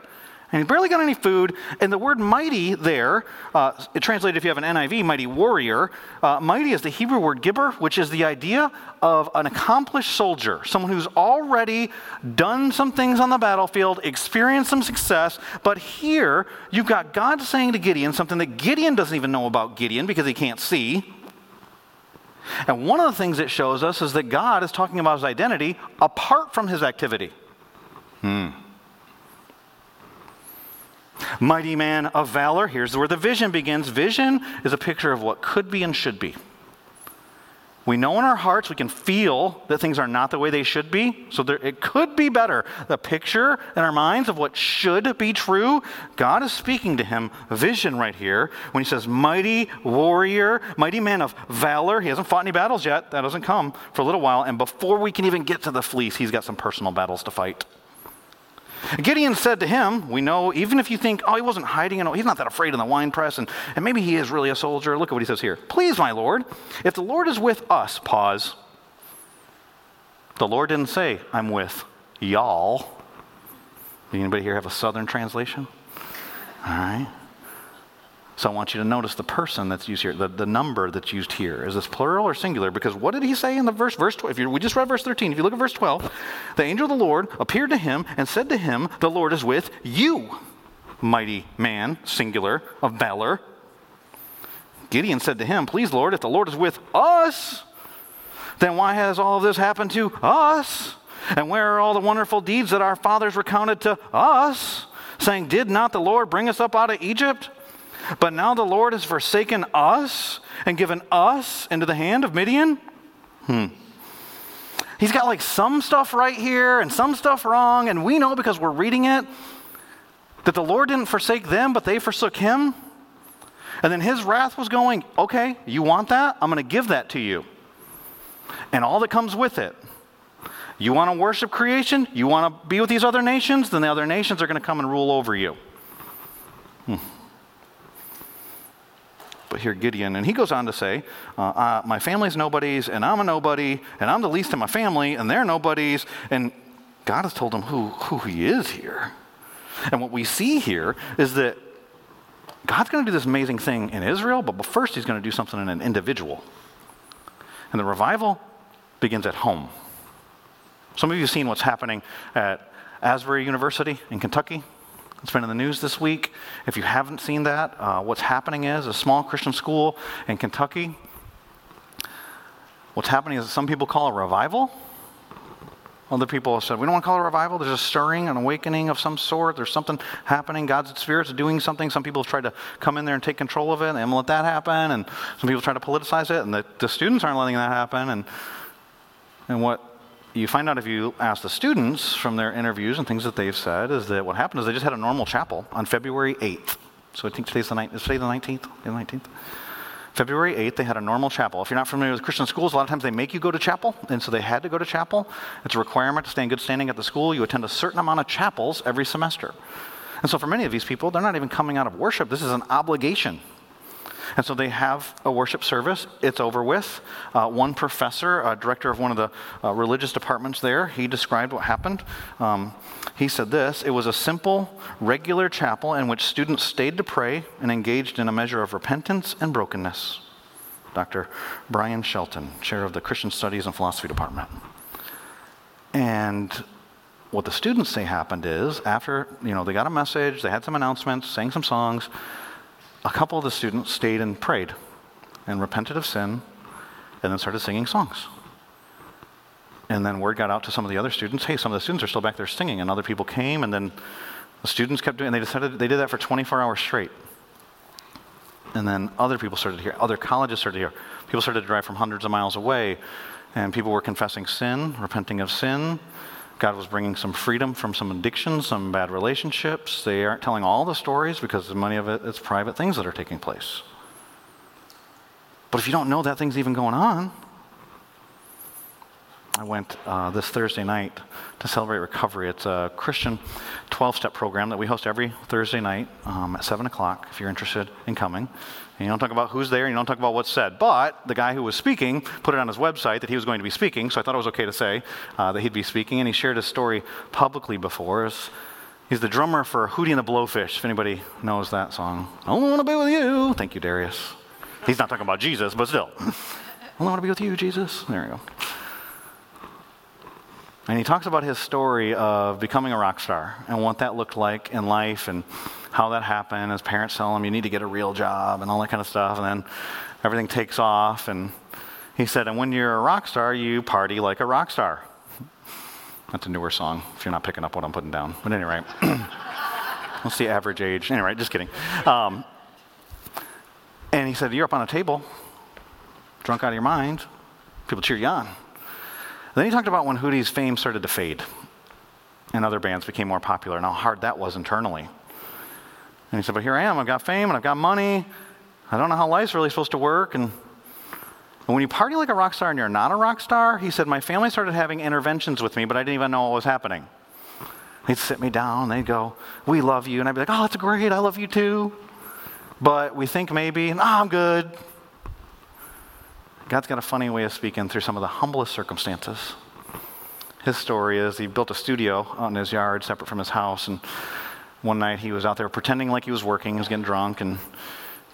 and he's barely got any food. And the word mighty there, uh, it translated if you have an NIV, mighty warrior. Uh, mighty is the Hebrew word gibbor, which is the idea of an accomplished soldier, someone who's already done some things on the battlefield, experienced some success. But here, you've got God saying to Gideon something that Gideon doesn't even know about Gideon because he can't see. And one of the things it shows us is that God is talking about his identity apart from his activity. Hmm. Mighty man of valor. Here's where the vision begins. Vision is a picture of what could be and should be. We know in our hearts, we can feel that things are not the way they should be. So there, it could be better. The picture in our minds of what should be true, God is speaking to him, vision right here, when he says, mighty warrior, mighty man of valor. He hasn't fought any battles yet. That doesn't come for a little while. And before we can even get to the fleece, he's got some personal battles to fight. Gideon said to him, We know, even if you think, oh, he wasn't hiding, and he's not that afraid in the wine press, and, and maybe he is really a soldier. Look at what he says here. Please, my Lord, if the Lord is with us, pause. The Lord didn't say, I'm with y'all. Anybody here have a southern translation? All right. So I want you to notice the person that's used here, the, the number that's used here. Is this plural or singular? Because what did he say in the verse? Verse 12. If you, we just read verse 13. If you look at verse 12, the angel of the Lord appeared to him and said to him, The Lord is with you, mighty man, singular, of valor. Gideon said to him, Please, Lord, if the Lord is with us, then why has all of this happened to us? And where are all the wonderful deeds that our fathers recounted to us, saying, Did not the Lord bring us up out of Egypt? But now the Lord has forsaken us and given us into the hand of Midian? Hmm. He's got like some stuff right here and some stuff wrong, and we know because we're reading it that the Lord didn't forsake them, but they forsook him. And then his wrath was going, okay, you want that? I'm going to give that to you. And all that comes with it. You want to worship creation? You want to be with these other nations? Then the other nations are going to come and rule over you. Hmm but here Gideon, and he goes on to say, uh, uh, My family's nobodies, and I'm a nobody, and I'm the least in my family, and they're nobodies. And God has told him who, who he is here. And what we see here is that God's going to do this amazing thing in Israel, but first he's going to do something in an individual. And the revival begins at home. Some of you have seen what's happening at Asbury University in Kentucky. It's been in the news this week. If you haven't seen that, uh, what's happening is a small Christian school in Kentucky. What's happening is some people call it revival. Other people have said, we don't want to call it a revival. There's a stirring, an awakening of some sort. There's something happening. God's Spirit's doing something. Some people have tried to come in there and take control of it and let that happen. And some people try to politicize it, and the, the students aren't letting that happen. And, and what you find out if you ask the students from their interviews and things that they've said is that what happened is they just had a normal chapel on February 8th. So I think today's the, ni- today the 19th? The 19th? February 8th, they had a normal chapel. If you're not familiar with Christian schools, a lot of times they make you go to chapel, and so they had to go to chapel. It's a requirement to stay in good standing at the school. You attend a certain amount of chapels every semester. And so for many of these people, they're not even coming out of worship. This is an obligation and so they have a worship service. It's over with. Uh, one professor, director of one of the uh, religious departments there, he described what happened. Um, he said this It was a simple, regular chapel in which students stayed to pray and engaged in a measure of repentance and brokenness. Dr. Brian Shelton, chair of the Christian Studies and Philosophy Department. And what the students say happened is after, you know, they got a message, they had some announcements, sang some songs, a couple of the students stayed and prayed and repented of sin and then started singing songs. And then word got out to some of the other students hey, some of the students are still back there singing. And other people came, and then the students kept doing and they decided they did that for 24 hours straight. And then other people started to hear, other colleges started to hear. People started to drive from hundreds of miles away, and people were confessing sin, repenting of sin, God was bringing some freedom from some addictions, some bad relationships. They aren't telling all the stories because many of it, it is private things that are taking place. But if you don't know that thing's even going on, I went uh, this Thursday night to celebrate recovery. It's a Christian 12 step program that we host every Thursday night um, at 7 o'clock if you're interested in coming. And you don't talk about who's there, and you don't talk about what's said. But the guy who was speaking put it on his website that he was going to be speaking, so I thought it was okay to say uh, that he'd be speaking. And he shared his story publicly before. He's the drummer for Hootie and the Blowfish, if anybody knows that song. I don't want to be with you. Thank you, Darius. He's not talking about Jesus, but still. I only want to be with you, Jesus. There you go. And he talks about his story of becoming a rock star and what that looked like in life and how that happened. His parents tell him, you need to get a real job and all that kind of stuff. And then everything takes off. And he said, and when you're a rock star, you party like a rock star. That's a newer song, if you're not picking up what I'm putting down. But anyway, what's the average age? Anyway, just kidding. Um, and he said, You're up on a table, drunk out of your mind. People cheer you on. Then he talked about when Hootie's fame started to fade and other bands became more popular and how hard that was internally. And he said, But here I am, I've got fame and I've got money. I don't know how life's really supposed to work. And when you party like a rock star and you're not a rock star, he said, My family started having interventions with me, but I didn't even know what was happening. They'd sit me down, they'd go, We love you. And I'd be like, Oh, that's great, I love you too. But we think maybe, oh, I'm good. God's got a funny way of speaking through some of the humblest circumstances. His story is he built a studio out in his yard, separate from his house, and one night he was out there pretending like he was working, he was getting drunk, and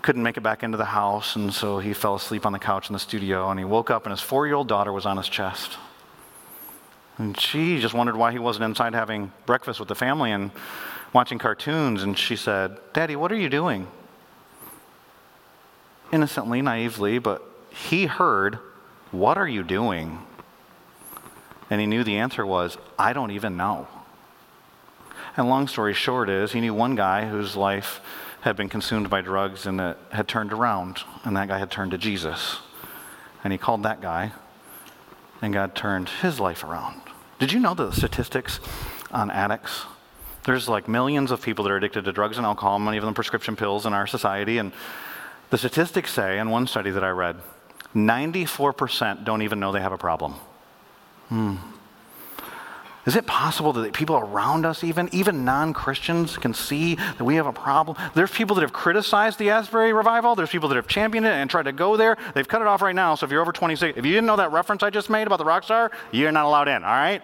couldn't make it back into the house, and so he fell asleep on the couch in the studio, and he woke up, and his four year old daughter was on his chest. And she just wondered why he wasn't inside having breakfast with the family and watching cartoons, and she said, Daddy, what are you doing? Innocently, naively, but he heard, What are you doing? And he knew the answer was, I don't even know. And long story short is, he knew one guy whose life had been consumed by drugs and it had turned around, and that guy had turned to Jesus. And he called that guy, and God turned his life around. Did you know the statistics on addicts? There's like millions of people that are addicted to drugs and alcohol, many of them prescription pills in our society. And the statistics say, in one study that I read, 94% don't even know they have a problem. Hmm. Is it possible that people around us, even, even non Christians, can see that we have a problem? There's people that have criticized the Asbury revival. There's people that have championed it and tried to go there. They've cut it off right now. So if you're over 26, if you didn't know that reference I just made about the rock star, you're not allowed in, all right?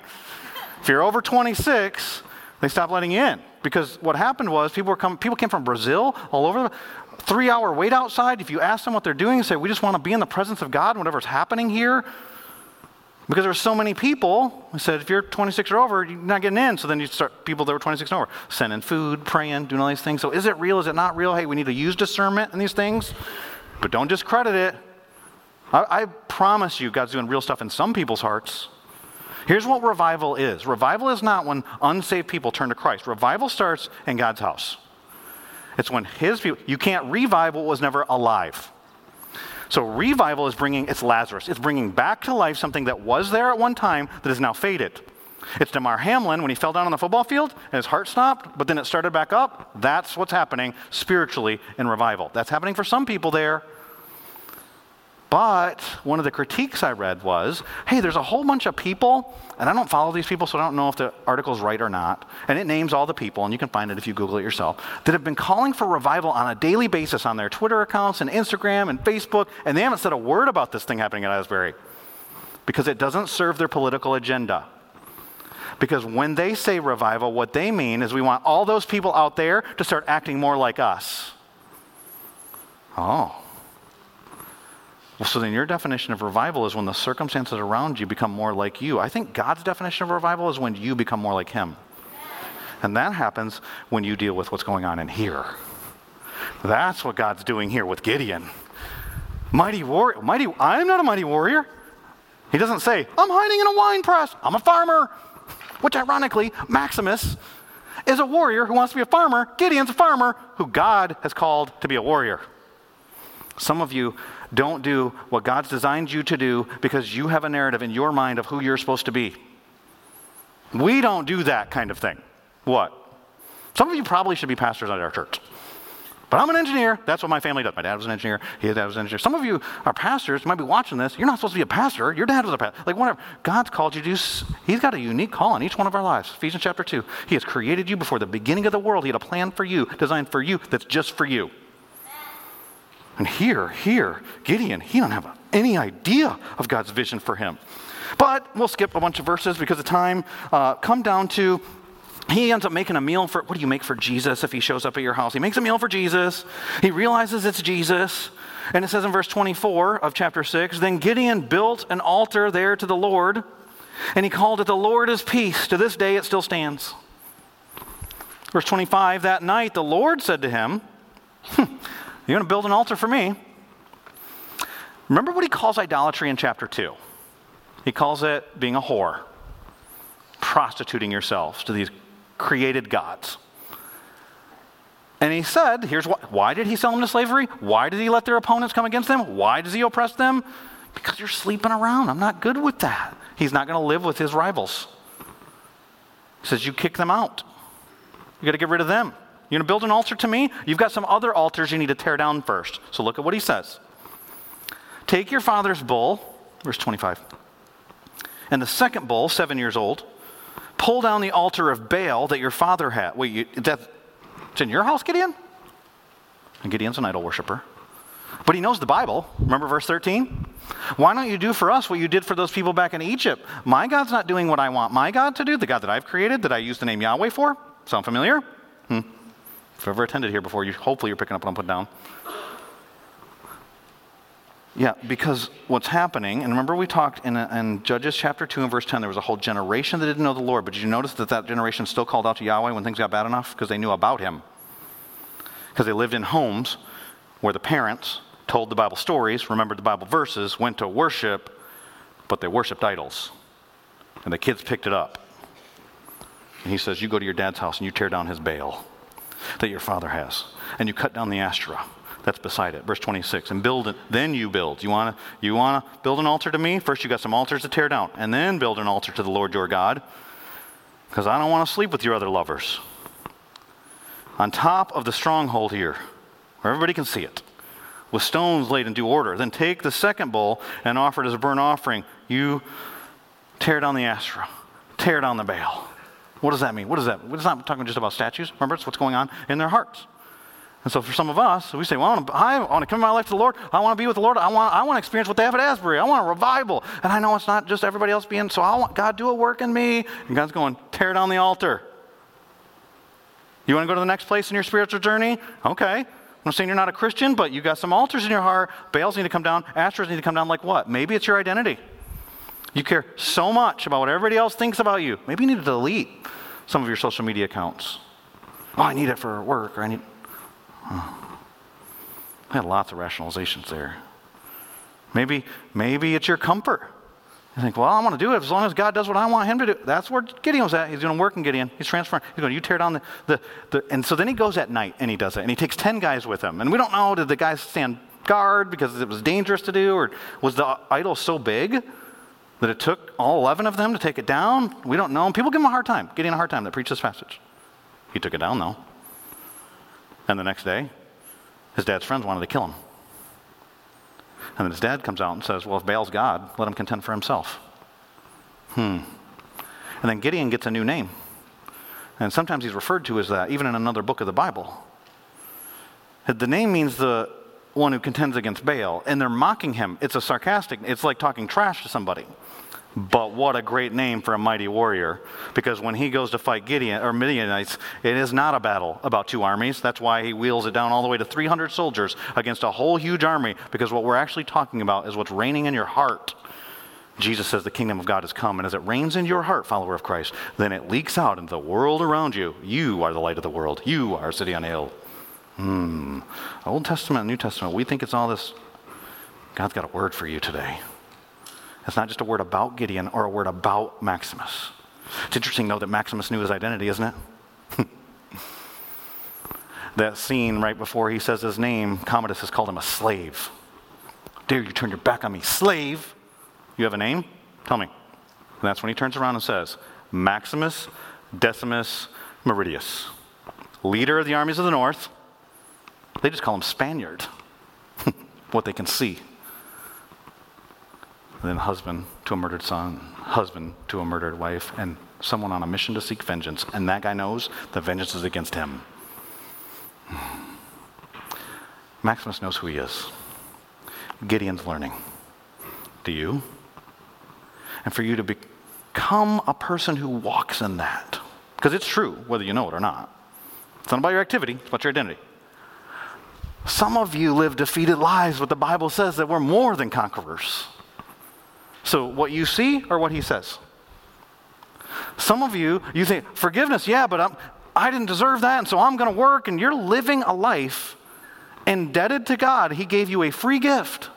if you're over 26, they stopped letting you in. Because what happened was people, were coming, people came from Brazil, all over the three hour wait outside. If you ask them what they're doing, say, We just want to be in the presence of God, whatever's happening here. Because there were so many people, we said, if you're 26 or over, you're not getting in. So then you start people that were 26 and over, sending food, praying, doing all these things. So is it real? Is it not real? Hey, we need to use discernment in these things, but don't discredit it. I, I promise you, God's doing real stuff in some people's hearts. Here's what revival is revival is not when unsaved people turn to Christ, revival starts in God's house. It's when His people, you can't revive what was never alive. So revival is bringing, it's Lazarus. It's bringing back to life something that was there at one time that is now faded. It's Damar Hamlin when he fell down on the football field and his heart stopped, but then it started back up. That's what's happening spiritually in revival. That's happening for some people there. But one of the critiques I read was hey, there's a whole bunch of people, and I don't follow these people, so I don't know if the article's right or not. And it names all the people, and you can find it if you Google it yourself, that have been calling for revival on a daily basis on their Twitter accounts and Instagram and Facebook, and they haven't said a word about this thing happening at Asbury because it doesn't serve their political agenda. Because when they say revival, what they mean is we want all those people out there to start acting more like us. Oh. Well, so then your definition of revival is when the circumstances around you become more like you. I think God's definition of revival is when you become more like Him. And that happens when you deal with what's going on in here. That's what God's doing here with Gideon. Mighty warrior, mighty, I'm not a mighty warrior. He doesn't say, I'm hiding in a wine press. I'm a farmer. Which ironically, Maximus is a warrior who wants to be a farmer. Gideon's a farmer who God has called to be a warrior. Some of you don't do what God's designed you to do because you have a narrative in your mind of who you're supposed to be. We don't do that kind of thing. What? Some of you probably should be pastors at our church. But I'm an engineer. That's what my family does. My dad was an engineer. His dad was an engineer. Some of you are pastors. You might be watching this. You're not supposed to be a pastor. Your dad was a pastor. Like, whatever. God's called you to do, He's got a unique call in each one of our lives. Ephesians chapter 2. He has created you before the beginning of the world. He had a plan for you, designed for you, that's just for you. And here, here, Gideon, he don't have any idea of God's vision for him. But we'll skip a bunch of verses because of time. Uh, come down to he ends up making a meal for what do you make for Jesus if he shows up at your house? He makes a meal for Jesus. He realizes it's Jesus. And it says in verse 24 of chapter 6 Then Gideon built an altar there to the Lord, and he called it the Lord is peace. To this day it still stands. Verse 25 That night the Lord said to him, You're going to build an altar for me. Remember what he calls idolatry in chapter 2? He calls it being a whore. prostituting yourselves to these created gods. And he said, here's why. Why did he sell them to slavery? Why did he let their opponents come against them? Why does he oppress them? Because you're sleeping around. I'm not good with that. He's not going to live with his rivals. He says, You kick them out. You got to get rid of them. You're going to build an altar to me? You've got some other altars you need to tear down first. So look at what he says. Take your father's bull, verse 25, and the second bull, seven years old, pull down the altar of Baal that your father had. Wait, you, that, it's in your house, Gideon? And Gideon's an idol worshiper. But he knows the Bible. Remember verse 13? Why don't you do for us what you did for those people back in Egypt? My God's not doing what I want my God to do, the God that I've created, that I use the name Yahweh for. Sound familiar? Hmm. If you've ever attended here before, you, hopefully you're picking up what I'm putting down. Yeah, because what's happening, and remember we talked in, in, Judges chapter 2 and verse 10, there was a whole generation that didn't know the Lord, but did you notice that that generation still called out to Yahweh when things got bad enough? Because they knew about Him. Because they lived in homes where the parents told the Bible stories, remembered the Bible verses, went to worship, but they worshiped idols. And the kids picked it up. And he says, You go to your dad's house and you tear down his Baal that your father has, and you cut down the Asherah that's beside it. Verse 26. And build it, then you build. You want to you wanna build an altar to me? First, you got some altars to tear down, and then build an altar to the Lord your God, because I don't want to sleep with your other lovers. On top of the stronghold here, where everybody can see it, with stones laid in due order. Then take the second bowl and offer it as a burnt offering. You tear down the Asherah, tear down the Baal. What does that mean? What does that? It's not talking just about statues. Remember, it's what's going on in their hearts. And so for some of us, we say, well, I want, to, I want to my life to the Lord. I want to be with the Lord. I want, I want to experience what they have at Asbury. I want a revival. And I know it's not just everybody else being, so I want God do a work in me. And God's going, tear down the altar. You want to go to the next place in your spiritual journey? Okay. I'm saying you're not a Christian, but you got some altars in your heart. Baals need to come down. Astros need to come down like what? Maybe it's your identity. You care so much about what everybody else thinks about you. Maybe you need to delete some of your social media accounts. Oh, I need it for work, or I need. Oh. I had lots of rationalizations there. Maybe, maybe it's your comfort. You think, well, I want to do it as long as God does what I want him to do. That's where Gideon was at. He's doing work in Gideon. He's transferring. He's going, you tear down the, the, the, and so then he goes at night and he does it. And he takes 10 guys with him. And we don't know, did the guys stand guard because it was dangerous to do? Or was the idol so big that it took all 11 of them to take it down? We don't know. People give him a hard time, Gideon a hard time that preach this passage. He took it down though. And the next day, his dad's friends wanted to kill him. And then his dad comes out and says, Well, if Baal's God, let him contend for himself. Hmm. And then Gideon gets a new name. And sometimes he's referred to as that, even in another book of the Bible. The name means the one who contends against Baal, and they're mocking him. It's a sarcastic, it's like talking trash to somebody. But what a great name for a mighty warrior. Because when he goes to fight Gideon or Midianites, it is not a battle about two armies. That's why he wheels it down all the way to 300 soldiers against a whole huge army. Because what we're actually talking about is what's reigning in your heart. Jesus says the kingdom of God has come, and as it reigns in your heart, follower of Christ, then it leaks out into the world around you. You are the light of the world. You are a city on a hill. Hmm. Old Testament, New Testament, we think it's all this. God's got a word for you today. It's not just a word about Gideon or a word about Maximus. It's interesting, though, that Maximus knew his identity, isn't it? that scene right before he says his name, Commodus has called him a slave. Dare you turn your back on me, slave? You have a name? Tell me. And that's when he turns around and says, Maximus Decimus Meridius, leader of the armies of the north. They just call him Spaniard, what they can see then husband to a murdered son, husband to a murdered wife, and someone on a mission to seek vengeance. And that guy knows the vengeance is against him. Maximus knows who he is. Gideon's learning. Do you? And for you to become a person who walks in that, because it's true, whether you know it or not. It's not about your activity, it's about your identity. Some of you live defeated lives, but the Bible says that we're more than conquerors. So, what you see or what he says? Some of you, you think, forgiveness, yeah, but I'm, I didn't deserve that, and so I'm going to work, and you're living a life indebted to God. He gave you a free gift.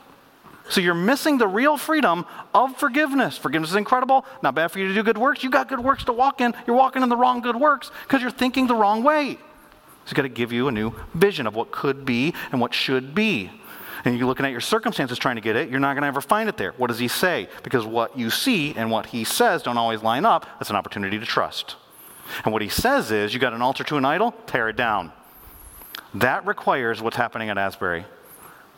So you're missing the real freedom of forgiveness. Forgiveness is incredible. Not bad for you to do good works. You got good works to walk in. You're walking in the wrong good works because you're thinking the wrong way. He's got to give you a new vision of what could be and what should be. And you're looking at your circumstances trying to get it, you're not going to ever find it there. What does he say? Because what you see and what he says don't always line up. That's an opportunity to trust. And what he says is, you got an altar to an idol, tear it down. That requires what's happening at Asbury,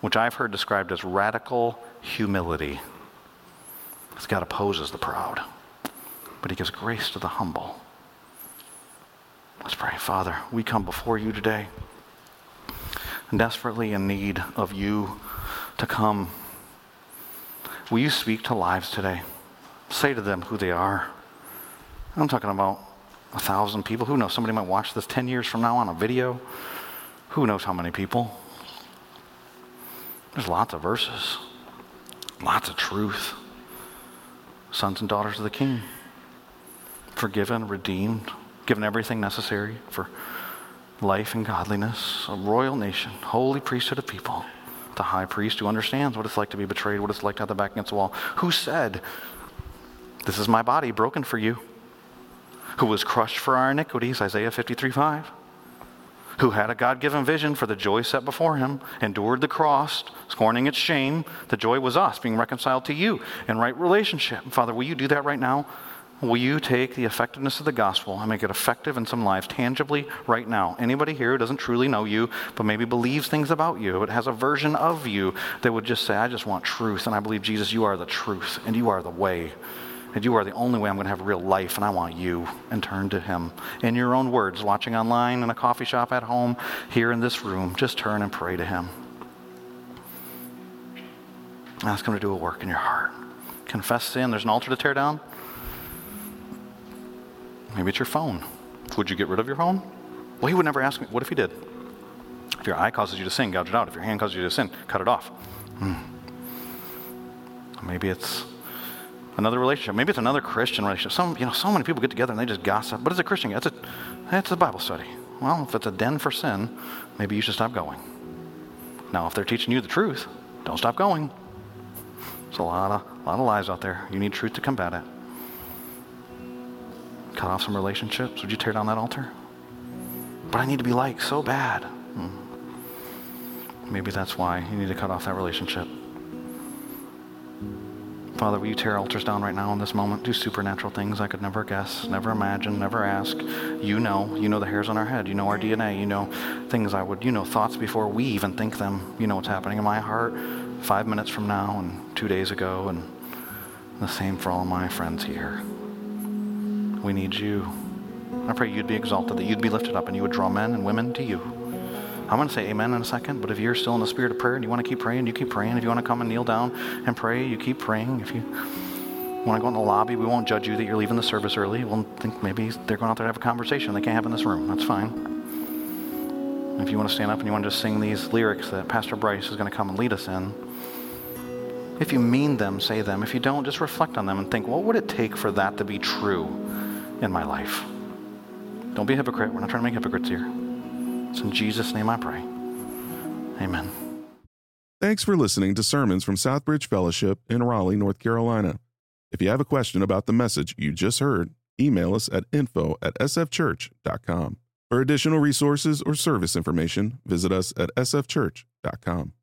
which I've heard described as radical humility. Because God opposes the proud, but he gives grace to the humble. Let's pray. Father, we come before you today, desperately in need of you to come. Will you speak to lives today? Say to them who they are. I'm talking about a thousand people. Who knows? Somebody might watch this 10 years from now on a video. Who knows how many people? There's lots of verses, lots of truth. Sons and daughters of the King, forgiven, redeemed, given everything necessary for life and godliness, a royal nation, holy priesthood of people, the high priest who understands what it's like to be betrayed, what it's like to have the back against the wall, who said, This is my body broken for you, who was crushed for our iniquities, Isaiah 53 5 who had a God given vision for the joy set before him, endured the cross, scorning its shame. The joy was us being reconciled to you in right relationship. Father, will you do that right now? Will you take the effectiveness of the gospel and make it effective in some lives tangibly right now? Anybody here who doesn't truly know you, but maybe believes things about you, it has a version of you that would just say, I just want truth, and I believe, Jesus, you are the truth, and you are the way, and you are the only way I'm going to have real life, and I want you, and turn to Him. In your own words, watching online, in a coffee shop, at home, here in this room, just turn and pray to Him. Ask Him to do a work in your heart. Confess sin. There's an altar to tear down. Maybe it's your phone. Would you get rid of your phone? Well, he would never ask me. What if he did? If your eye causes you to sin, gouge it out. If your hand causes you to sin, cut it off. Hmm. Maybe it's another relationship. Maybe it's another Christian relationship. Some, you know, so many people get together and they just gossip. But it's a Christian. It's a, it's a Bible study. Well, if it's a den for sin, maybe you should stop going. Now, if they're teaching you the truth, don't stop going. There's a lot of, a lot of lies out there. You need truth to combat it cut off some relationships? Would you tear down that altar? But I need to be liked so bad. Hmm. Maybe that's why you need to cut off that relationship. Father, will you tear altars down right now in this moment? Do supernatural things I could never guess, never imagine, never ask. You know. You know the hairs on our head. You know our DNA. You know things I would, you know, thoughts before we even think them. You know what's happening in my heart five minutes from now and two days ago, and the same for all my friends here. We need you. I pray you'd be exalted, that you'd be lifted up, and you would draw men and women to you. I'm going to say amen in a second, but if you're still in the spirit of prayer and you want to keep praying, you keep praying. If you want to come and kneel down and pray, you keep praying. If you want to go in the lobby, we won't judge you that you're leaving the service early. We'll think maybe they're going out there to have a conversation they can't have in this room. That's fine. If you want to stand up and you want to just sing these lyrics that Pastor Bryce is going to come and lead us in, if you mean them, say them. If you don't, just reflect on them and think, what would it take for that to be true? In my life. Don't be a hypocrite. We're not trying to make hypocrites here. It's in Jesus' name I pray. Amen. Thanks for listening to sermons from Southbridge Fellowship in Raleigh, North Carolina. If you have a question about the message you just heard, email us at info at sfchurch.com. For additional resources or service information, visit us at sfchurch.com.